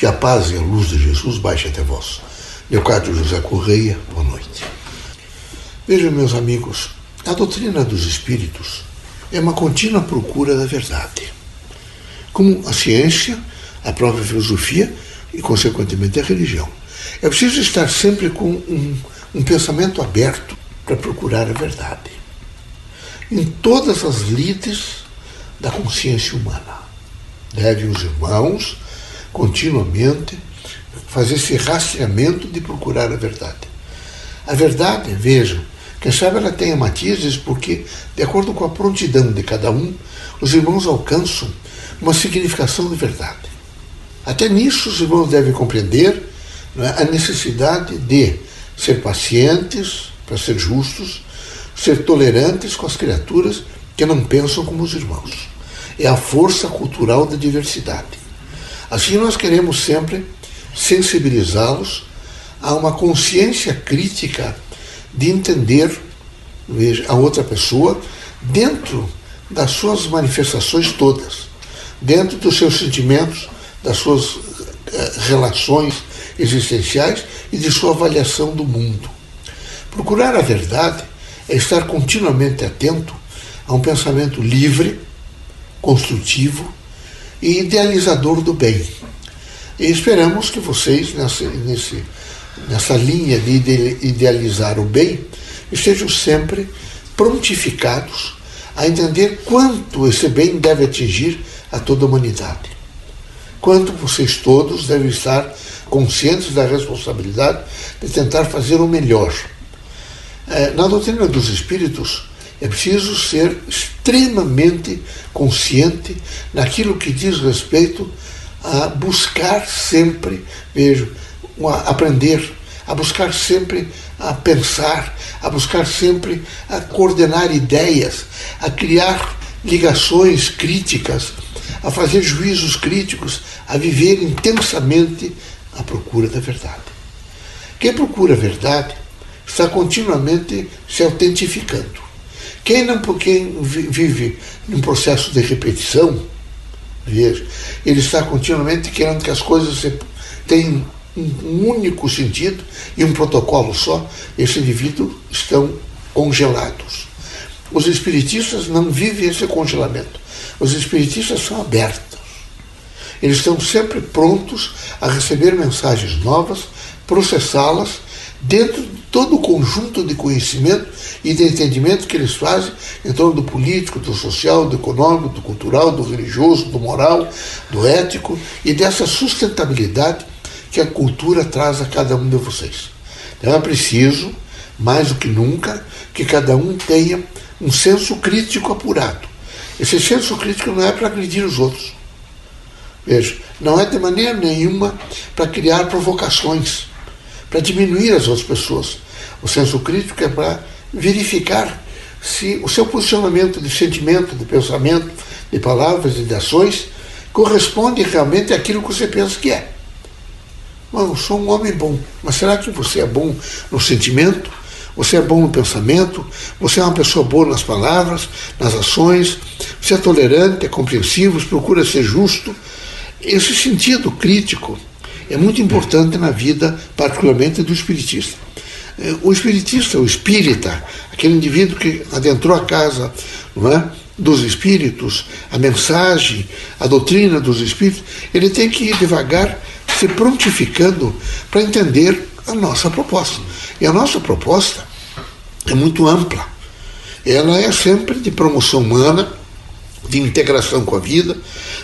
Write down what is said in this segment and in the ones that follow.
Que a paz e a luz de Jesus baixe até vós. Leocádio José Correia, boa noite. Vejam, meus amigos, a doutrina dos espíritos é uma contínua procura da verdade. Como a ciência, a própria filosofia e, consequentemente, a religião. É preciso estar sempre com um, um pensamento aberto para procurar a verdade. Em todas as lides da consciência humana. Devem os irmãos continuamente fazer esse rastreamento de procurar a verdade. A verdade, vejam, quem sabe ela tenha matizes, porque, de acordo com a prontidão de cada um, os irmãos alcançam uma significação de verdade. Até nisso os irmãos devem compreender é, a necessidade de ser pacientes, para ser justos, ser tolerantes com as criaturas que não pensam como os irmãos. É a força cultural da diversidade. Assim, nós queremos sempre sensibilizá-los a uma consciência crítica de entender veja, a outra pessoa dentro das suas manifestações todas, dentro dos seus sentimentos, das suas eh, relações existenciais e de sua avaliação do mundo. Procurar a verdade é estar continuamente atento a um pensamento livre, construtivo e idealizador do bem. E esperamos que vocês, nessa, nesse, nessa linha de idealizar o bem, estejam sempre prontificados a entender quanto esse bem deve atingir a toda a humanidade. Quanto vocês todos devem estar conscientes da responsabilidade de tentar fazer o melhor. É, na doutrina dos espíritos, é preciso ser extremamente consciente naquilo que diz respeito a buscar sempre, vejo, a aprender, a buscar sempre a pensar, a buscar sempre a coordenar ideias, a criar ligações críticas, a fazer juízos críticos, a viver intensamente a procura da verdade. Quem procura a verdade está continuamente se autentificando. Quem não quem vive num processo de repetição, veja, ele está continuamente querendo que as coisas tenham um único sentido e um protocolo só, esse indivíduo estão congelados. Os espiritistas não vivem esse congelamento. Os espiritistas são abertos. Eles estão sempre prontos a receber mensagens novas, processá-las dentro de todo o conjunto de conhecimento e de entendimento que eles fazem em torno do político, do social, do econômico, do cultural, do religioso, do moral, do ético e dessa sustentabilidade que a cultura traz a cada um de vocês. Então é preciso, mais do que nunca, que cada um tenha um senso crítico apurado. Esse senso crítico não é para agredir os outros. Veja, não é de maneira nenhuma para criar provocações para diminuir as outras pessoas. O senso crítico é para verificar se o seu posicionamento de sentimento, de pensamento, de palavras e de ações corresponde realmente àquilo que você pensa que é. Mas eu sou um homem bom, mas será que você é bom no sentimento? Você é bom no pensamento? Você é uma pessoa boa nas palavras, nas ações? Você é tolerante, é compreensivo, procura ser justo? Esse sentido crítico é muito importante na vida, particularmente do espiritista. É, o espiritista, o espírita, aquele indivíduo que adentrou a casa não é, dos espíritos, a mensagem, a doutrina dos espíritos, ele tem que ir devagar se prontificando para entender a nossa proposta. E a nossa proposta é muito ampla. Ela é sempre de promoção humana, de integração com a vida,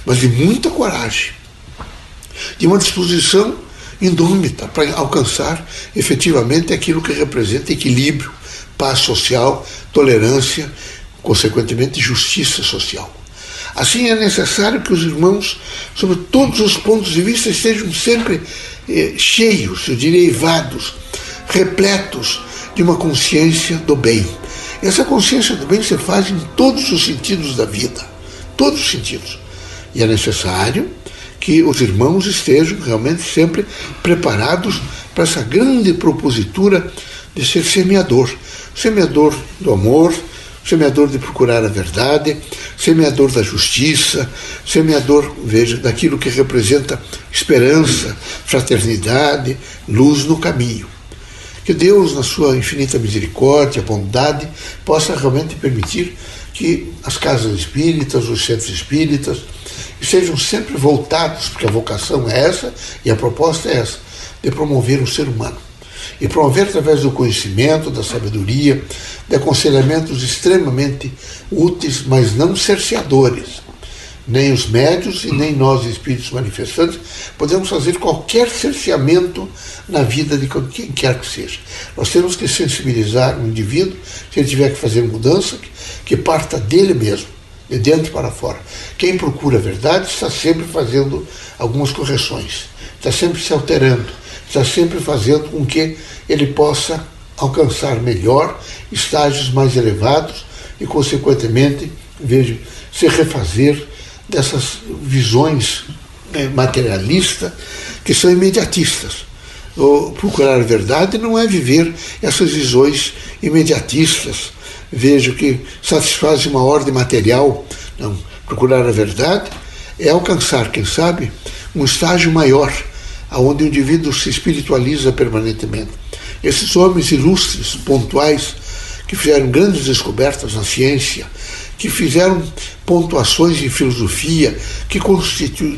mas de muita coragem de uma disposição indômita para alcançar efetivamente aquilo que representa equilíbrio, paz social, tolerância, consequentemente justiça social. Assim é necessário que os irmãos, sobre todos os pontos de vista, estejam sempre eh, cheios, eu diria, eivados, repletos de uma consciência do bem. Essa consciência do bem se faz em todos os sentidos da vida, todos os sentidos. E é necessário que os irmãos estejam realmente sempre preparados para essa grande propositura de ser semeador. Semeador do amor, semeador de procurar a verdade, semeador da justiça, semeador, veja, daquilo que representa esperança, fraternidade, luz no caminho. Que Deus, na sua infinita misericórdia, bondade, possa realmente permitir que as casas espíritas, os centros espíritas, sejam sempre voltados, porque a vocação é essa e a proposta é essa, de promover o ser humano. E promover através do conhecimento, da sabedoria, de aconselhamentos extremamente úteis, mas não cerceadores nem os médios e nem nós, espíritos manifestantes, podemos fazer qualquer cerceamento na vida de quem quer que seja. Nós temos que sensibilizar o indivíduo, se ele tiver que fazer mudança, que parta dele mesmo, de dentro para fora. Quem procura a verdade está sempre fazendo algumas correções, está sempre se alterando, está sempre fazendo com que ele possa alcançar melhor estágios mais elevados e, consequentemente, veja, se refazer dessas visões né, materialistas que são imediatistas. O procurar a verdade não é viver essas visões imediatistas, vejo que satisfazem uma ordem material. Não, procurar a verdade é alcançar, quem sabe, um estágio maior, aonde o indivíduo se espiritualiza permanentemente. Esses homens ilustres, pontuais, que fizeram grandes descobertas na ciência, que fizeram pontuações em filosofia, que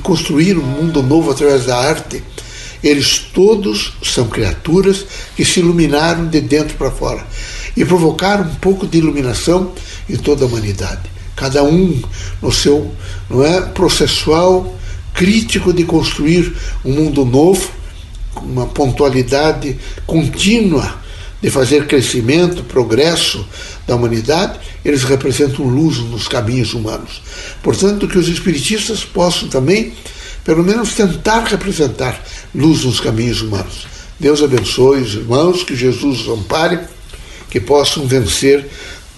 construíram um mundo novo através da arte, eles todos são criaturas que se iluminaram de dentro para fora e provocaram um pouco de iluminação em toda a humanidade. Cada um no seu não é, processual crítico de construir um mundo novo, uma pontualidade contínua de fazer crescimento, progresso da humanidade, eles representam luz nos caminhos humanos. Portanto, que os espiritistas possam também, pelo menos, tentar representar luz nos caminhos humanos. Deus abençoe os irmãos, que Jesus os ampare, que possam vencer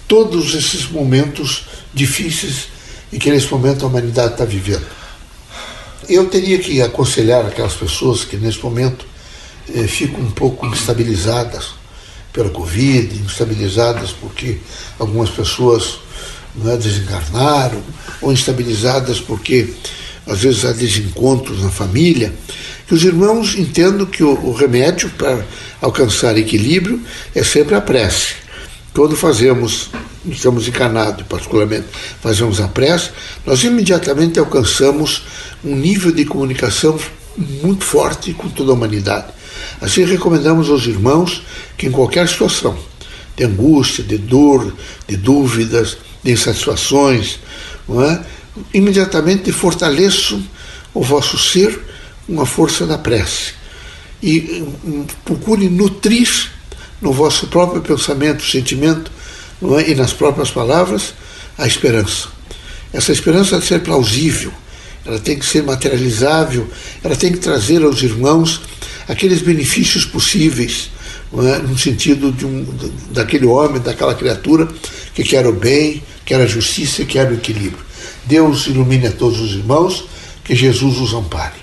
todos esses momentos difíceis em que nesse momento a humanidade está vivendo. Eu teria que aconselhar aquelas pessoas que nesse momento eh, ficam um pouco instabilizadas, pela Covid, instabilizadas porque algumas pessoas é, desencarnaram, ou instabilizadas porque às vezes há desencontros na família, que os irmãos entendam que o, o remédio para alcançar equilíbrio é sempre a prece. Quando fazemos, estamos encarnados, particularmente, fazemos a prece, nós imediatamente alcançamos um nível de comunicação muito forte com toda a humanidade. Assim, recomendamos aos irmãos que, em qualquer situação de angústia, de dor, de dúvidas, de insatisfações, é? Imediatamente fortaleçam o vosso ser com a força da prece e hum, procure nutrir no vosso próprio pensamento, sentimento é? e nas próprias palavras a esperança. Essa esperança deve ser plausível, ela tem que ser materializável, ela tem que trazer aos irmãos aqueles benefícios possíveis, é? no sentido de um, daquele homem, daquela criatura que quer o bem, quer a justiça, quer o equilíbrio. Deus ilumine a todos os irmãos, que Jesus os ampare.